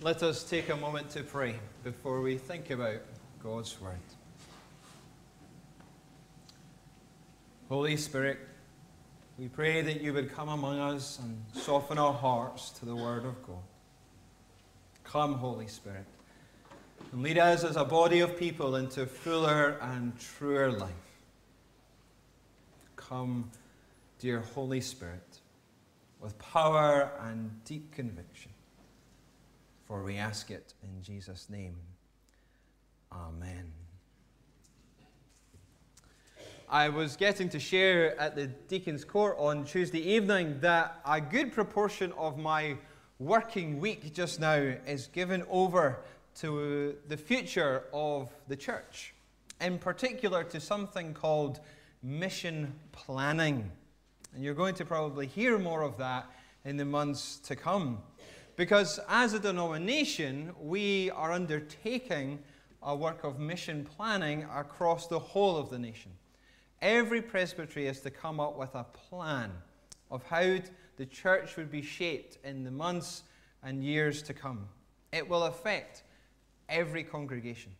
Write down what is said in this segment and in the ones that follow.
Let us take a moment to pray before we think about God's Word. Holy Spirit, we pray that you would come among us and soften our hearts to the Word of God. Come, Holy Spirit, and lead us as a body of people into fuller and truer life. Come, dear Holy Spirit, with power and deep conviction. For we ask it in Jesus' name. Amen. I was getting to share at the Deacon's Court on Tuesday evening that a good proportion of my working week just now is given over to the future of the church, in particular to something called mission planning. And you're going to probably hear more of that in the months to come. Because as a denomination, we are undertaking a work of mission planning across the whole of the nation. Every presbytery is to come up with a plan of how the church would be shaped in the months and years to come. It will affect every congregation.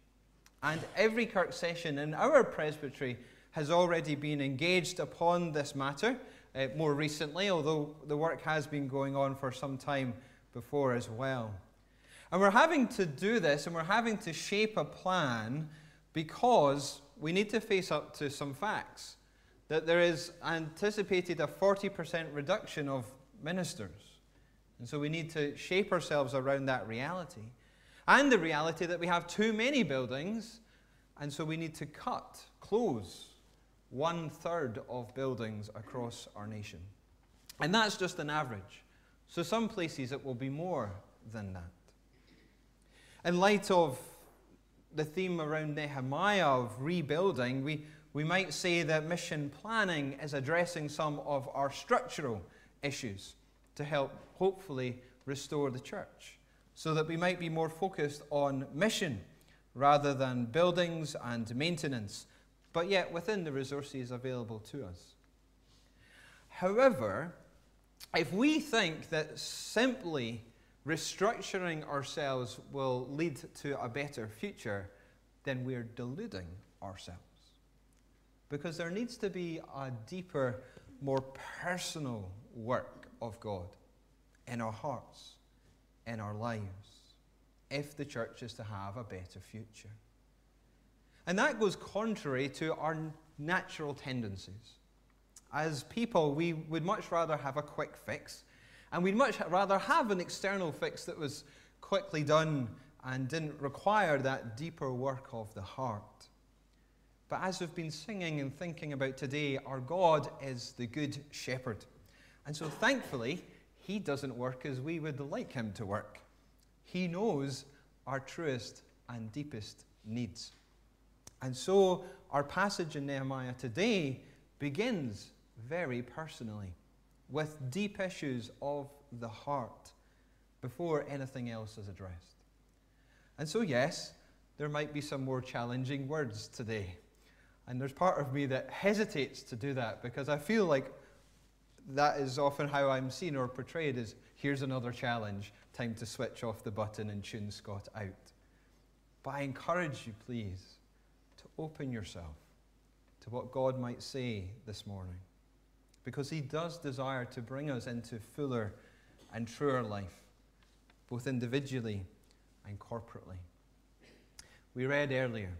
And every Kirk session in our presbytery has already been engaged upon this matter uh, more recently, although the work has been going on for some time before as well. And we're having to do this and we're having to shape a plan because we need to face up to some facts. That there is anticipated a 40% reduction of ministers. And so we need to shape ourselves around that reality. And the reality that we have too many buildings, and so we need to cut, close one third of buildings across our nation. And that's just an average. So, some places it will be more than that. In light of the theme around Nehemiah of rebuilding, we, we might say that mission planning is addressing some of our structural issues to help hopefully restore the church so that we might be more focused on mission rather than buildings and maintenance, but yet within the resources available to us. However, if we think that simply restructuring ourselves will lead to a better future, then we're deluding ourselves. Because there needs to be a deeper, more personal work of God in our hearts, in our lives, if the church is to have a better future. And that goes contrary to our natural tendencies. As people, we would much rather have a quick fix, and we'd much rather have an external fix that was quickly done and didn't require that deeper work of the heart. But as we've been singing and thinking about today, our God is the good shepherd. And so thankfully, he doesn't work as we would like him to work. He knows our truest and deepest needs. And so our passage in Nehemiah today begins very personally with deep issues of the heart before anything else is addressed. And so, yes, there might be some more challenging words today. And there's part of me that hesitates to do that because I feel like that is often how I'm seen or portrayed as here's another challenge, time to switch off the button and tune Scott out. But I encourage you, please, to open yourself to what God might say this morning because He does desire to bring us into fuller and truer life, both individually and corporately. We read earlier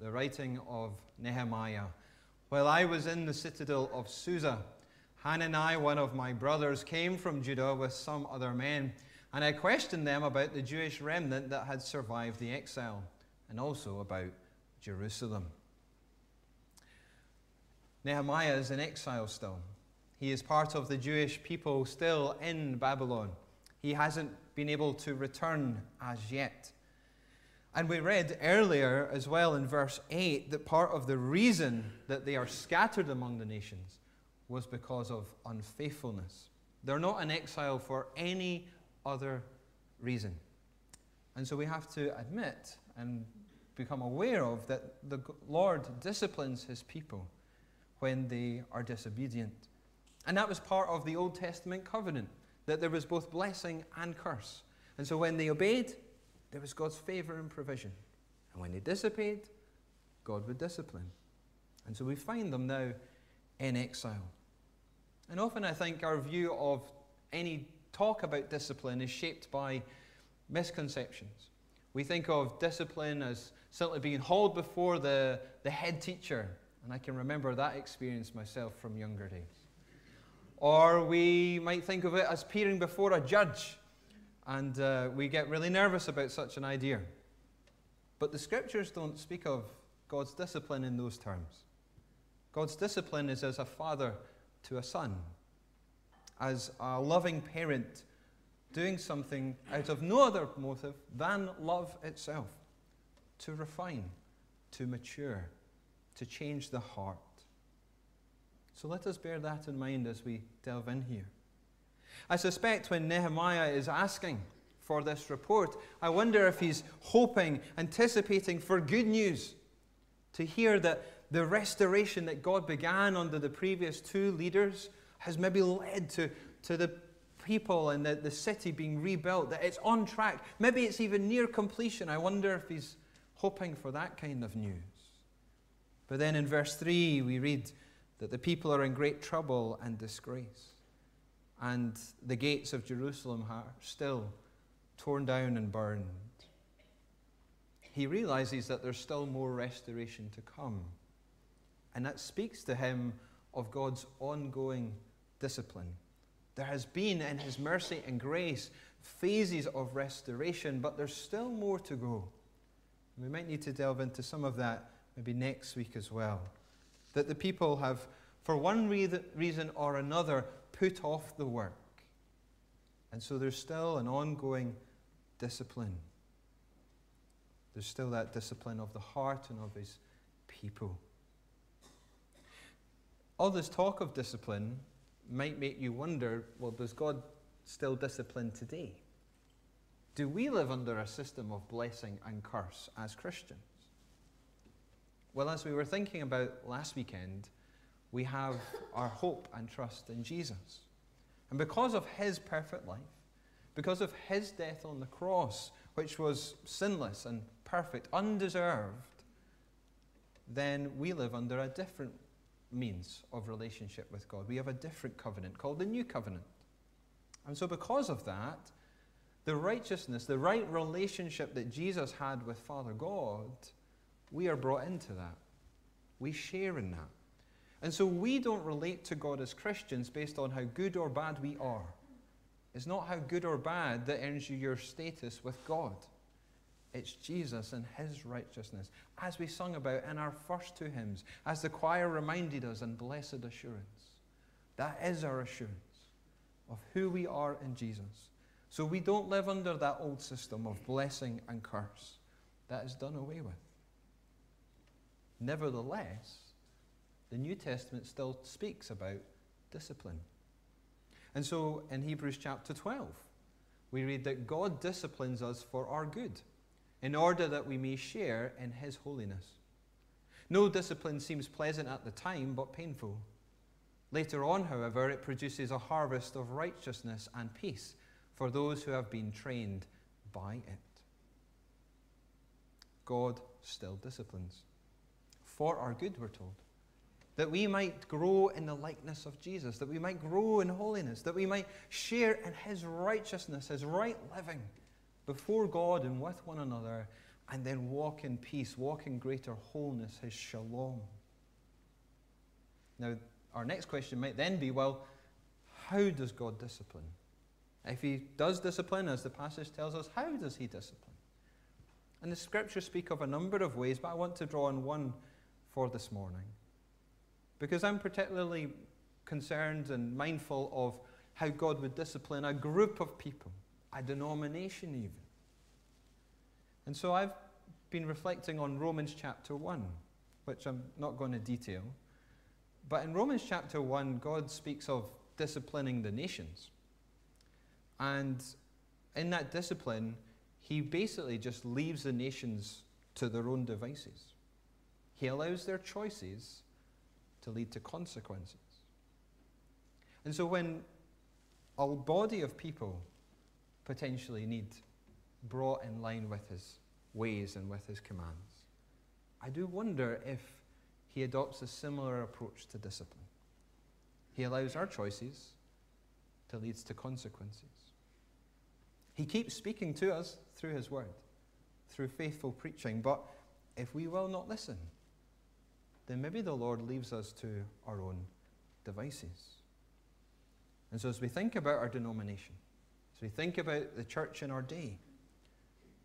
the writing of Nehemiah. While I was in the citadel of Susa, Hanani, one of my brothers, came from Judah with some other men, and I questioned them about the Jewish remnant that had survived the exile, and also about Jerusalem. Nehemiah is in exile still. He is part of the Jewish people still in Babylon. He hasn't been able to return as yet. And we read earlier as well in verse 8 that part of the reason that they are scattered among the nations was because of unfaithfulness. They're not in exile for any other reason. And so we have to admit and become aware of that the Lord disciplines his people when they are disobedient. And that was part of the Old Testament covenant, that there was both blessing and curse. And so when they obeyed, there was God's favor and provision. And when they disobeyed, God would discipline. And so we find them now in exile. And often I think our view of any talk about discipline is shaped by misconceptions. We think of discipline as simply being hauled before the, the head teacher, and I can remember that experience myself from younger days. Or we might think of it as peering before a judge, and uh, we get really nervous about such an idea. But the scriptures don't speak of God's discipline in those terms. God's discipline is as a father to a son, as a loving parent doing something out of no other motive than love itself to refine, to mature, to change the heart. So let us bear that in mind as we delve in here. I suspect when Nehemiah is asking for this report, I wonder if he's hoping, anticipating for good news to hear that the restoration that God began under the previous two leaders has maybe led to, to the people and the, the city being rebuilt, that it's on track. Maybe it's even near completion. I wonder if he's hoping for that kind of news. But then in verse 3, we read that the people are in great trouble and disgrace, and the gates of Jerusalem are still torn down and burned. He realizes that there's still more restoration to come. And that speaks to him of God's ongoing discipline. There has been, in His mercy and grace, phases of restoration, but there's still more to go. We might need to delve into some of that maybe next week as well. That the people have, for one reason or another, put off the work. And so there's still an ongoing discipline. There's still that discipline of the heart and of his people. All this talk of discipline might make you wonder well, does God still discipline today? Do we live under a system of blessing and curse as Christians? Well, as we were thinking about last weekend, we have our hope and trust in Jesus. And because of his perfect life, because of his death on the cross, which was sinless and perfect, undeserved, then we live under a different means of relationship with God. We have a different covenant called the New Covenant. And so, because of that, the righteousness, the right relationship that Jesus had with Father God, we are brought into that. We share in that. And so we don't relate to God as Christians based on how good or bad we are. It's not how good or bad that earns you your status with God. It's Jesus and his righteousness, as we sung about in our first two hymns, as the choir reminded us in Blessed Assurance. That is our assurance of who we are in Jesus. So we don't live under that old system of blessing and curse. That is done away with. Nevertheless, the New Testament still speaks about discipline. And so in Hebrews chapter 12, we read that God disciplines us for our good in order that we may share in his holiness. No discipline seems pleasant at the time, but painful. Later on, however, it produces a harvest of righteousness and peace for those who have been trained by it. God still disciplines. For our good, we're told. That we might grow in the likeness of Jesus, that we might grow in holiness, that we might share in his righteousness, his right living before God and with one another, and then walk in peace, walk in greater wholeness, his shalom. Now, our next question might then be well, how does God discipline? If he does discipline, as the passage tells us, how does he discipline? And the scriptures speak of a number of ways, but I want to draw on one for this morning. Because I'm particularly concerned and mindful of how God would discipline a group of people a denomination, even. And so I've been reflecting on Romans chapter 1, which I'm not going to detail. But in Romans chapter 1, God speaks of disciplining the nations. And in that discipline, he basically just leaves the nations to their own devices. He allows their choices to lead to consequences. And so when a body of people potentially need brought in line with his ways and with his commands. I do wonder if he adopts a similar approach to discipline. He allows our choices to lead to consequences. He keeps speaking to us through his word, through faithful preaching, but if we will not listen, then maybe the Lord leaves us to our own devices. And so, as we think about our denomination, as we think about the church in our day,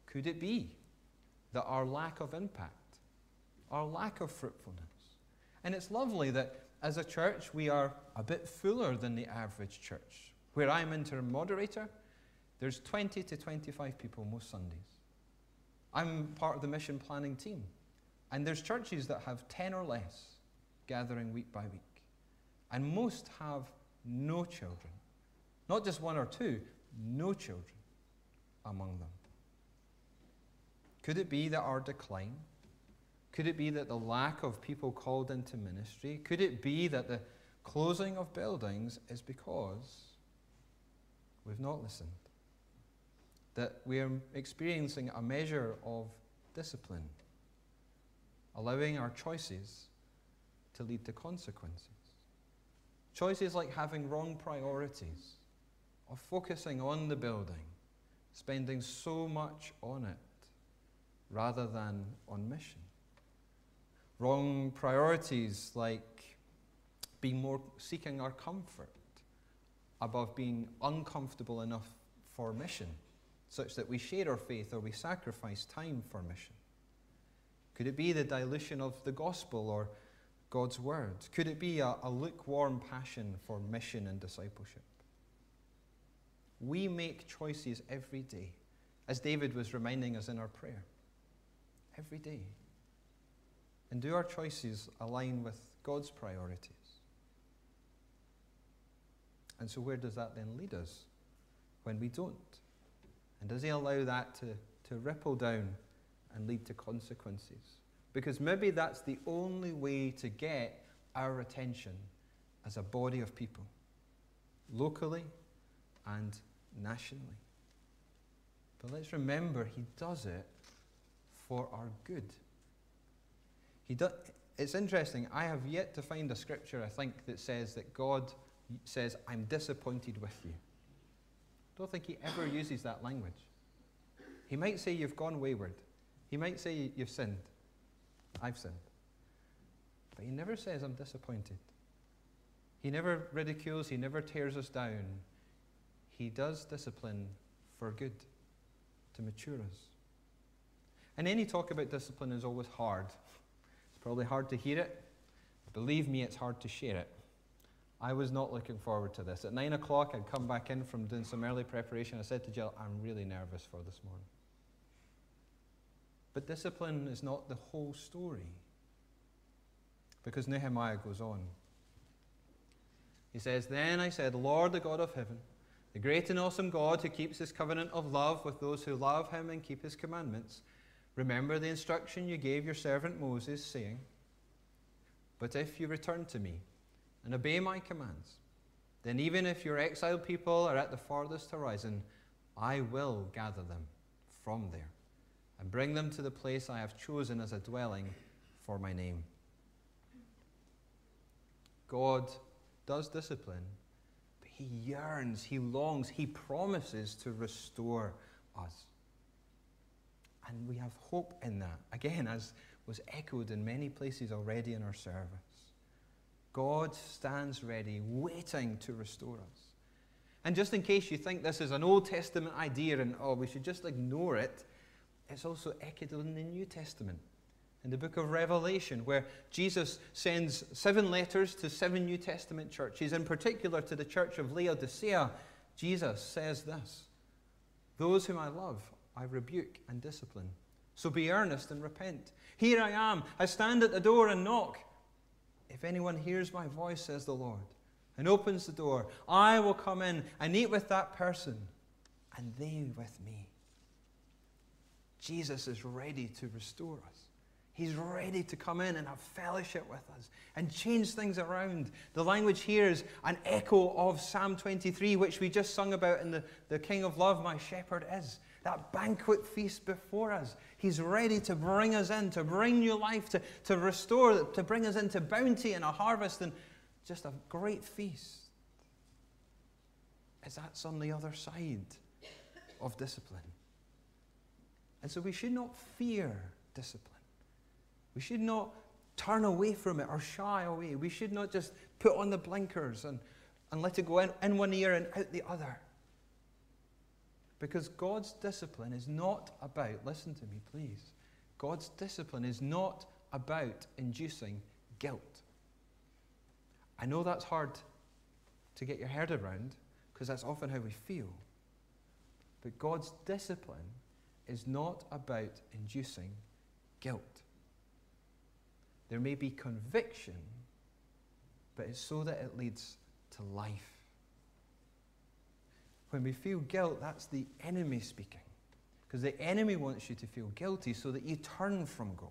could it be that our lack of impact, our lack of fruitfulness, and it's lovely that as a church we are a bit fuller than the average church. Where I'm interim moderator, there's 20 to 25 people most Sundays. I'm part of the mission planning team. And there's churches that have 10 or less gathering week by week. And most have no children. Not just one or two, no children among them. Could it be that our decline? Could it be that the lack of people called into ministry? Could it be that the closing of buildings is because we've not listened? That we are experiencing a measure of discipline allowing our choices to lead to consequences. Choices like having wrong priorities, of focusing on the building, spending so much on it rather than on mission. Wrong priorities like being more seeking our comfort above being uncomfortable enough for mission, such that we share our faith or we sacrifice time for mission. Could it be the dilution of the gospel or God's word? Could it be a, a lukewarm passion for mission and discipleship? We make choices every day, as David was reminding us in our prayer. Every day. And do our choices align with God's priorities? And so, where does that then lead us when we don't? And does He allow that to, to ripple down and lead to consequences. Because maybe that's the only way to get our attention as a body of people, locally and nationally. But let's remember, He does it for our good. He do, it's interesting, I have yet to find a scripture, I think, that says that God says, I'm disappointed with you. I don't think He ever uses that language. He might say, You've gone wayward. He might say, You've sinned. I've sinned. But he never says, I'm disappointed. He never ridicules, he never tears us down. He does discipline for good, to mature us. And any talk about discipline is always hard. It's probably hard to hear it. Believe me, it's hard to share it. I was not looking forward to this. At nine o'clock, I'd come back in from doing some early preparation. I said to Jill, I'm really nervous for this morning. But discipline is not the whole story. Because Nehemiah goes on. He says, Then I said, Lord, the God of heaven, the great and awesome God who keeps his covenant of love with those who love him and keep his commandments, remember the instruction you gave your servant Moses, saying, But if you return to me and obey my commands, then even if your exiled people are at the farthest horizon, I will gather them from there and bring them to the place I have chosen as a dwelling for my name. God does discipline, but He yearns, He longs, He promises to restore us. And we have hope in that. Again, as was echoed in many places already in our service. God stands ready, waiting to restore us. And just in case you think this is an Old Testament idea and, oh, we should just ignore it, it's also echoed in the New Testament. In the book of Revelation, where Jesus sends seven letters to seven New Testament churches, in particular to the church of Laodicea, Jesus says this Those whom I love, I rebuke and discipline. So be earnest and repent. Here I am. I stand at the door and knock. If anyone hears my voice, says the Lord, and opens the door, I will come in and eat with that person, and they with me. Jesus is ready to restore us. He's ready to come in and have fellowship with us and change things around. The language here is an echo of Psalm 23, which we just sung about in the, the King of Love, My Shepherd is. That banquet feast before us. He's ready to bring us in, to bring new life, to, to restore, to bring us into bounty and a harvest and just a great feast. As that's on the other side of discipline. And so we should not fear discipline. We should not turn away from it or shy away. We should not just put on the blinkers and, and let it go in, in one ear and out the other. Because God's discipline is not about, listen to me please, God's discipline is not about inducing guilt. I know that's hard to get your head around because that's often how we feel. But God's discipline is not about inducing guilt. There may be conviction, but it's so that it leads to life. When we feel guilt, that's the enemy speaking. Because the enemy wants you to feel guilty so that you turn from God,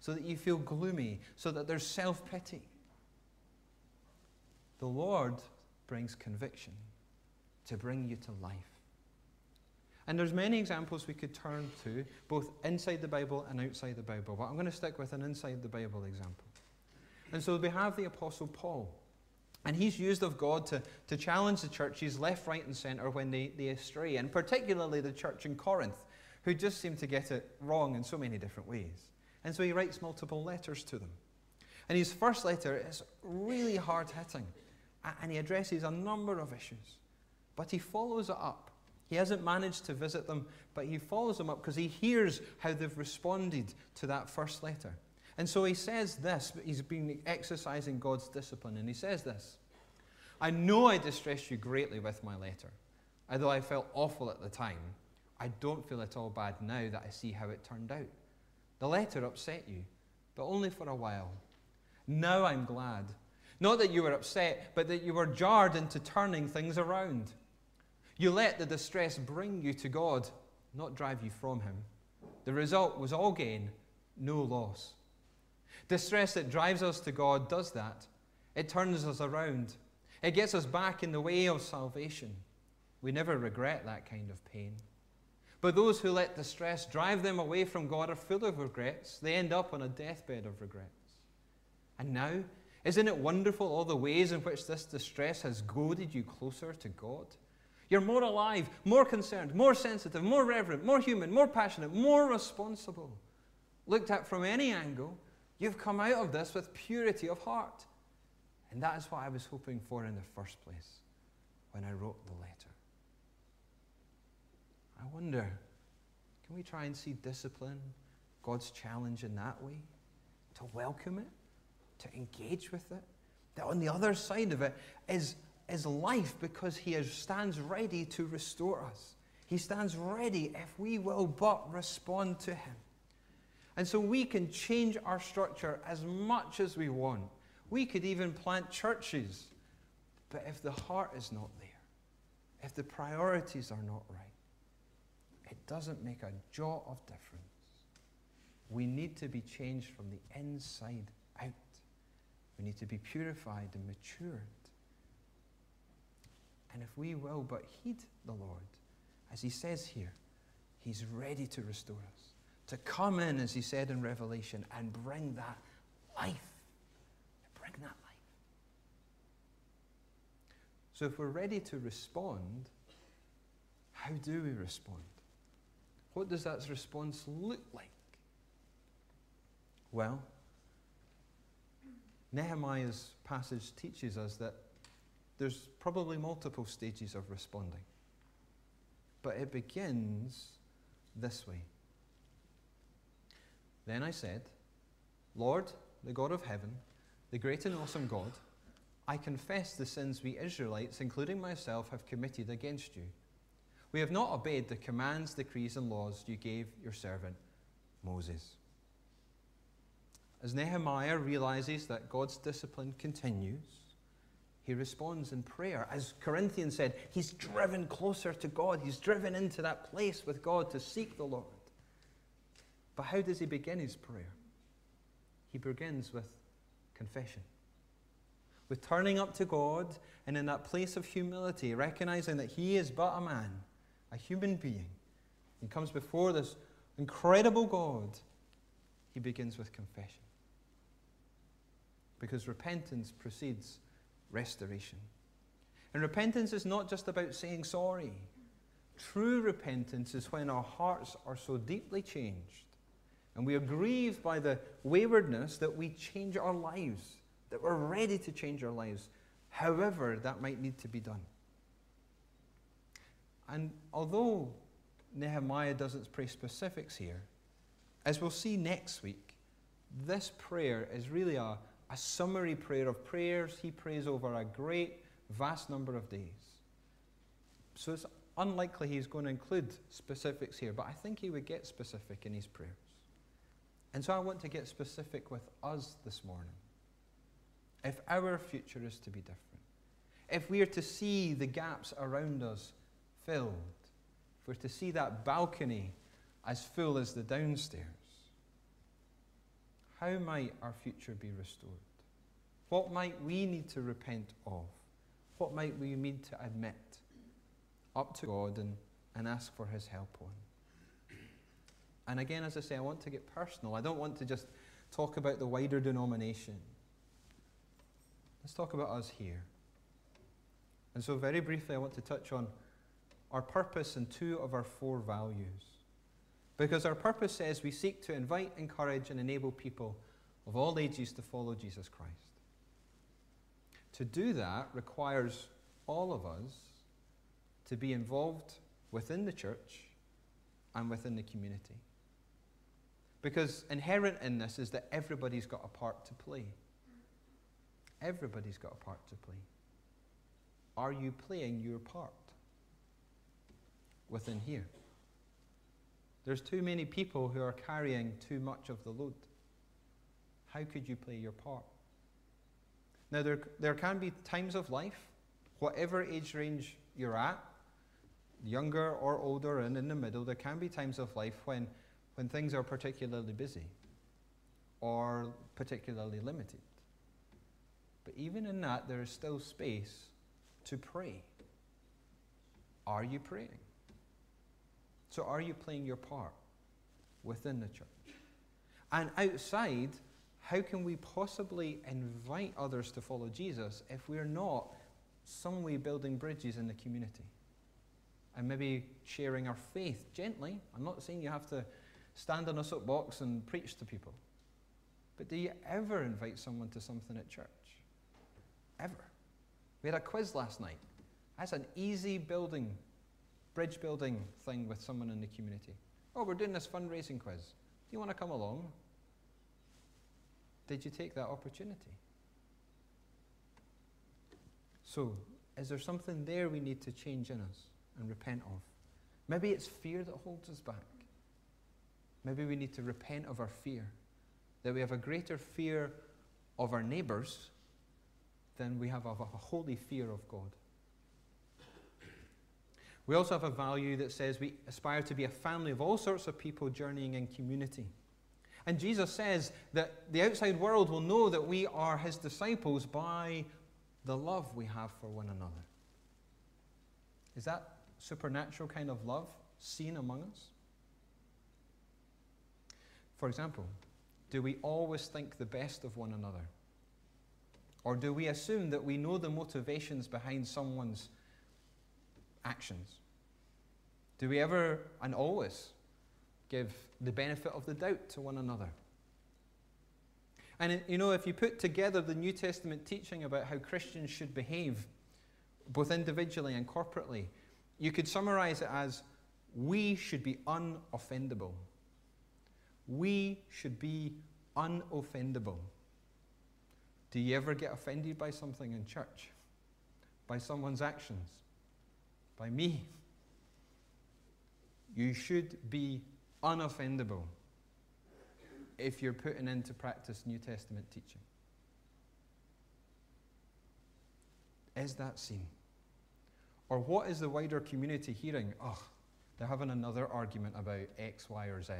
so that you feel gloomy, so that there's self pity. The Lord brings conviction to bring you to life. And there's many examples we could turn to, both inside the Bible and outside the Bible. But I'm going to stick with an inside the Bible example. And so we have the Apostle Paul. And he's used of God to, to challenge the churches left, right, and centre when they, they astray, and particularly the church in Corinth, who just seem to get it wrong in so many different ways. And so he writes multiple letters to them. And his first letter is really hard hitting, and he addresses a number of issues. But he follows it up he hasn't managed to visit them, but he follows them up because he hears how they've responded to that first letter. And so he says this, he's been exercising God's discipline, and he says this I know I distressed you greatly with my letter. Although I felt awful at the time, I don't feel at all bad now that I see how it turned out. The letter upset you, but only for a while. Now I'm glad. Not that you were upset, but that you were jarred into turning things around. You let the distress bring you to God, not drive you from Him. The result was all gain, no loss. Distress that drives us to God does that. It turns us around. It gets us back in the way of salvation. We never regret that kind of pain. But those who let distress drive them away from God are full of regrets. They end up on a deathbed of regrets. And now, isn't it wonderful all the ways in which this distress has goaded you closer to God? You're more alive, more concerned, more sensitive, more reverent, more human, more passionate, more responsible. Looked at from any angle, you've come out of this with purity of heart. And that is what I was hoping for in the first place when I wrote the letter. I wonder can we try and see discipline, God's challenge in that way? To welcome it, to engage with it? That on the other side of it is is life because he stands ready to restore us. He stands ready if we will but respond to him. And so we can change our structure as much as we want. We could even plant churches. But if the heart is not there, if the priorities are not right, it doesn't make a jot of difference. We need to be changed from the inside out. We need to be purified and matured. And if we will but heed the Lord, as he says here, he's ready to restore us, to come in, as he said in Revelation, and bring that life. Bring that life. So if we're ready to respond, how do we respond? What does that response look like? Well, Nehemiah's passage teaches us that there's probably multiple stages of responding. But it begins this way. Then I said, Lord, the God of heaven, the great and awesome God, I confess the sins we Israelites, including myself, have committed against you. We have not obeyed the commands, decrees, and laws you gave your servant Moses. As Nehemiah realizes that God's discipline continues, he responds in prayer. As Corinthians said, he's driven closer to God. He's driven into that place with God to seek the Lord. But how does he begin his prayer? he begins with confession. With turning up to God and in that place of humility, recognizing that he is but a man, a human being. He comes before this incredible God. He begins with confession. Because repentance precedes restoration. And repentance is not just about saying sorry. True repentance is when our hearts are so deeply changed and we are grieved by the waywardness that we change our lives, that we're ready to change our lives, however that might need to be done. And although Nehemiah doesn't pray specifics here, as we'll see next week, this prayer is really a, a summary prayer of prayers he prays over a great, vast number of days. So it's unlikely he's going to include specifics here, but I think he would get specific in his prayers. And so I want to get specific with us this morning. If our future is to be different, if we are to see the gaps around us filled, if we're to see that balcony as full as the downstairs, how might our future be restored? What might we need to repent of? What might we need to admit up to God and, and ask for His help on? And again, as I say, I want to get personal. I don't want to just talk about the wider denomination. Let's talk about us here. And so, very briefly, I want to touch on our purpose and two of our four values. Because our purpose says we seek to invite, encourage, and enable people of all ages to follow Jesus Christ. To do that requires all of us to be involved within the church and within the community. Because inherent in this is that everybody's got a part to play. Everybody's got a part to play. Are you playing your part within here? There's too many people who are carrying too much of the load. How could you play your part? Now, there, there can be times of life, whatever age range you're at, younger or older and in the middle, there can be times of life when when things are particularly busy or particularly limited. But even in that, there is still space to pray. Are you praying? So, are you playing your part within the church? And outside, how can we possibly invite others to follow Jesus if we're not some way building bridges in the community? And maybe sharing our faith gently. I'm not saying you have to stand on a soapbox and preach to people. But do you ever invite someone to something at church? Ever. We had a quiz last night. That's an easy building, bridge building thing with someone in the community. Oh, we're doing this fundraising quiz. Do you want to come along? Did you take that opportunity? So, is there something there we need to change in us and repent of? Maybe it's fear that holds us back. Maybe we need to repent of our fear, that we have a greater fear of our neighbors than we have of a holy fear of God. We also have a value that says we aspire to be a family of all sorts of people journeying in community. And Jesus says that the outside world will know that we are his disciples by the love we have for one another. Is that supernatural kind of love seen among us? For example, do we always think the best of one another? Or do we assume that we know the motivations behind someone's actions? Do we ever and always give the benefit of the doubt to one another? And you know, if you put together the New Testament teaching about how Christians should behave, both individually and corporately, you could summarize it as we should be unoffendable we should be unoffendable. Do you ever get offended by something in church? By someone's actions? By me? You should be unoffendable if you're putting into practice New Testament teaching. Is that seen? Or what is the wider community hearing? Oh, they're having another argument about X, Y, or Z.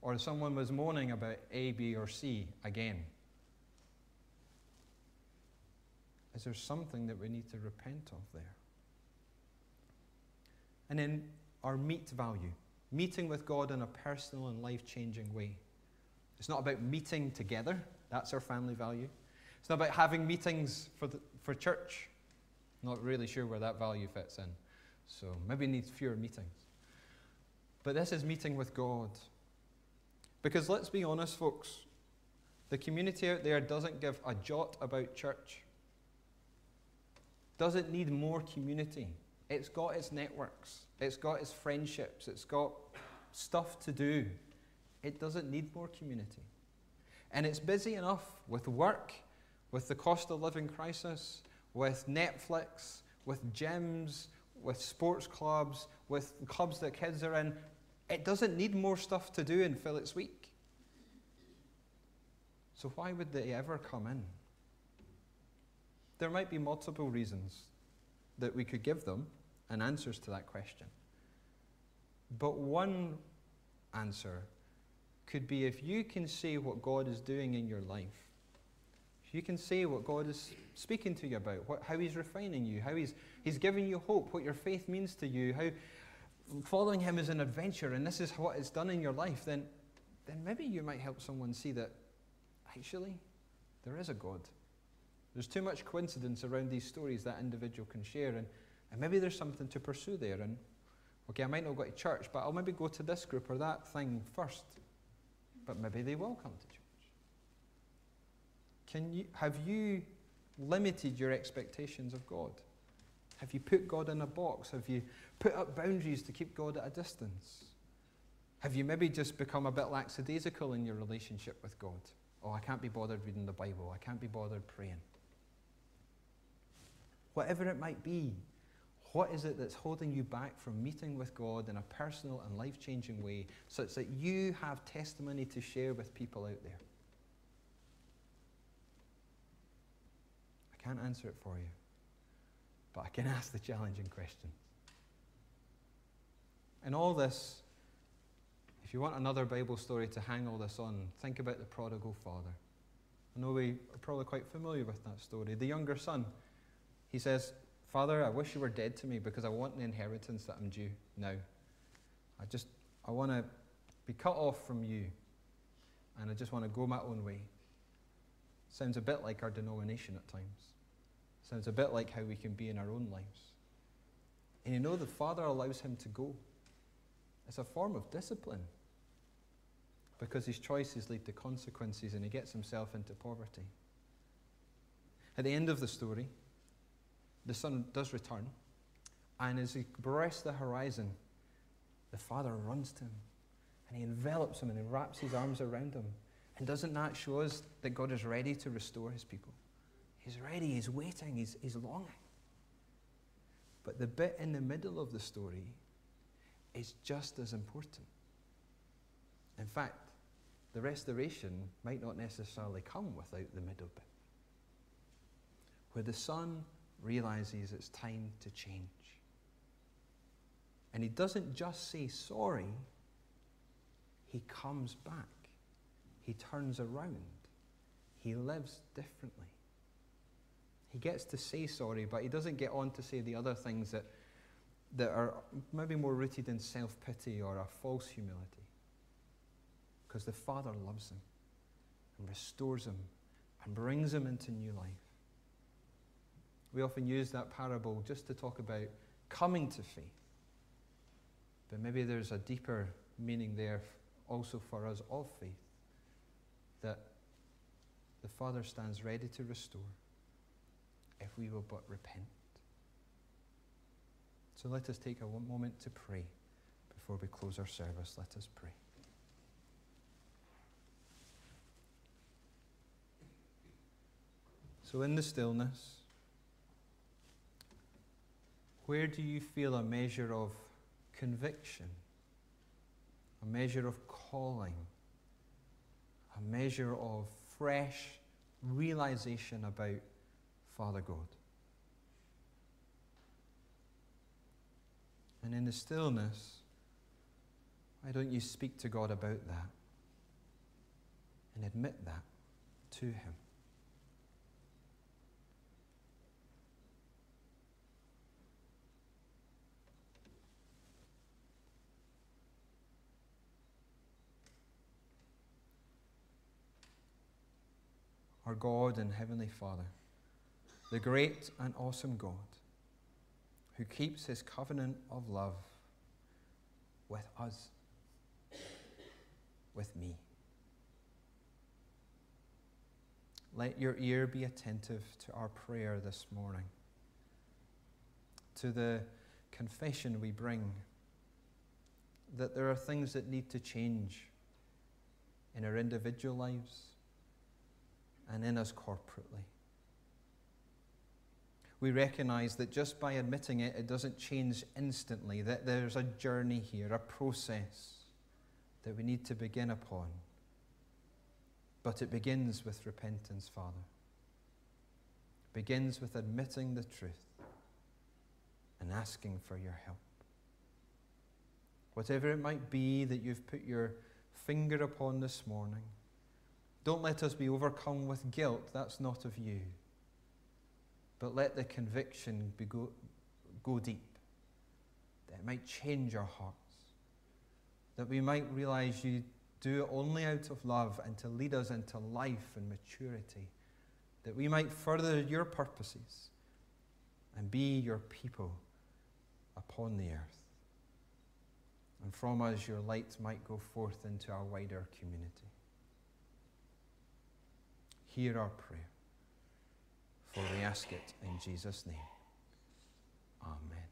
or someone was moaning about A, B, or C again? Is there something that we need to repent of there? And then our meet value, meeting with God in a personal and life changing way. It's not about meeting together, that's our family value. It's not about having meetings for, the, for church. Not really sure where that value fits in. So maybe needs fewer meetings. But this is meeting with God. Because let's be honest, folks, the community out there doesn't give a jot about church, doesn't need more community. It's got its networks, it's got its friendships, it's got stuff to do. It doesn't need more community. And it's busy enough with work, with the cost of living crisis, with Netflix, with gyms, with sports clubs, with clubs that kids are in. It doesn't need more stuff to do and fill its week. So, why would they ever come in? There might be multiple reasons that we could give them and answers to that question. But one answer could be if you can see what God is doing in your life, if you can see what God is speaking to you about, what, how He's refining you, how he's, he's giving you hope, what your faith means to you, how following Him is an adventure and this is what it's done in your life, then, then maybe you might help someone see that actually there is a God. There's too much coincidence around these stories that individual can share. And and maybe there's something to pursue there. And okay, I might not go to church, but I'll maybe go to this group or that thing first. But maybe they will come to church. Can you, have you limited your expectations of God? Have you put God in a box? Have you put up boundaries to keep God at a distance? Have you maybe just become a bit lackadaisical in your relationship with God? Oh, I can't be bothered reading the Bible. I can't be bothered praying. Whatever it might be, what is it that's holding you back from meeting with God in a personal and life changing way such that you have testimony to share with people out there? I can't answer it for you, but I can ask the challenging question. In all this, if you want another Bible story to hang all this on, think about the prodigal father. I know we are probably quite familiar with that story. The younger son, he says, Father, I wish you were dead to me because I want the inheritance that I'm due now. I just, I want to be cut off from you and I just want to go my own way. Sounds a bit like our denomination at times. Sounds a bit like how we can be in our own lives. And you know, the Father allows him to go. It's a form of discipline because his choices lead to consequences and he gets himself into poverty. At the end of the story, the son does return. And as he breasts the horizon, the father runs to him and he envelops him and he wraps his arms around him. And doesn't that show us that God is ready to restore his people? He's ready, he's waiting, he's, he's longing. But the bit in the middle of the story is just as important. In fact, the restoration might not necessarily come without the middle bit. Where the son realizes it's time to change. And he doesn't just say sorry, he comes back. He turns around. He lives differently. He gets to say sorry, but he doesn't get on to say the other things that, that are maybe more rooted in self pity or a false humility. Because the Father loves him and restores him and brings him into new life. We often use that parable just to talk about coming to faith. But maybe there's a deeper meaning there also for us of faith that the Father stands ready to restore if we will but repent. So let us take a moment to pray before we close our service. Let us pray. So, in the stillness, where do you feel a measure of conviction, a measure of calling, a measure of fresh realization about Father God? And in the stillness, why don't you speak to God about that? and admit that to Him. Our God and Heavenly Father, the great and awesome God, who keeps His covenant of love with us, with me. Let your ear be attentive to our prayer this morning, to the confession we bring that there are things that need to change in our individual lives and in us corporately. We recognize that just by admitting it, it doesn't change instantly, that there's a journey here, a process that we need to begin upon. But it begins with repentance, Father. It begins with admitting the truth and asking for your help. Whatever it might be that you've put your finger upon this morning, don't let us be overcome with guilt. That's not of you. But let the conviction go, go deep, that it might change our hearts, that we might realize you do it only out of love and to lead us into life and maturity, that we might further your purposes and be your people upon the earth. And from us, your light might go forth into our wider community. Hear our prayer, for we ask it in Jesus' name. Amen.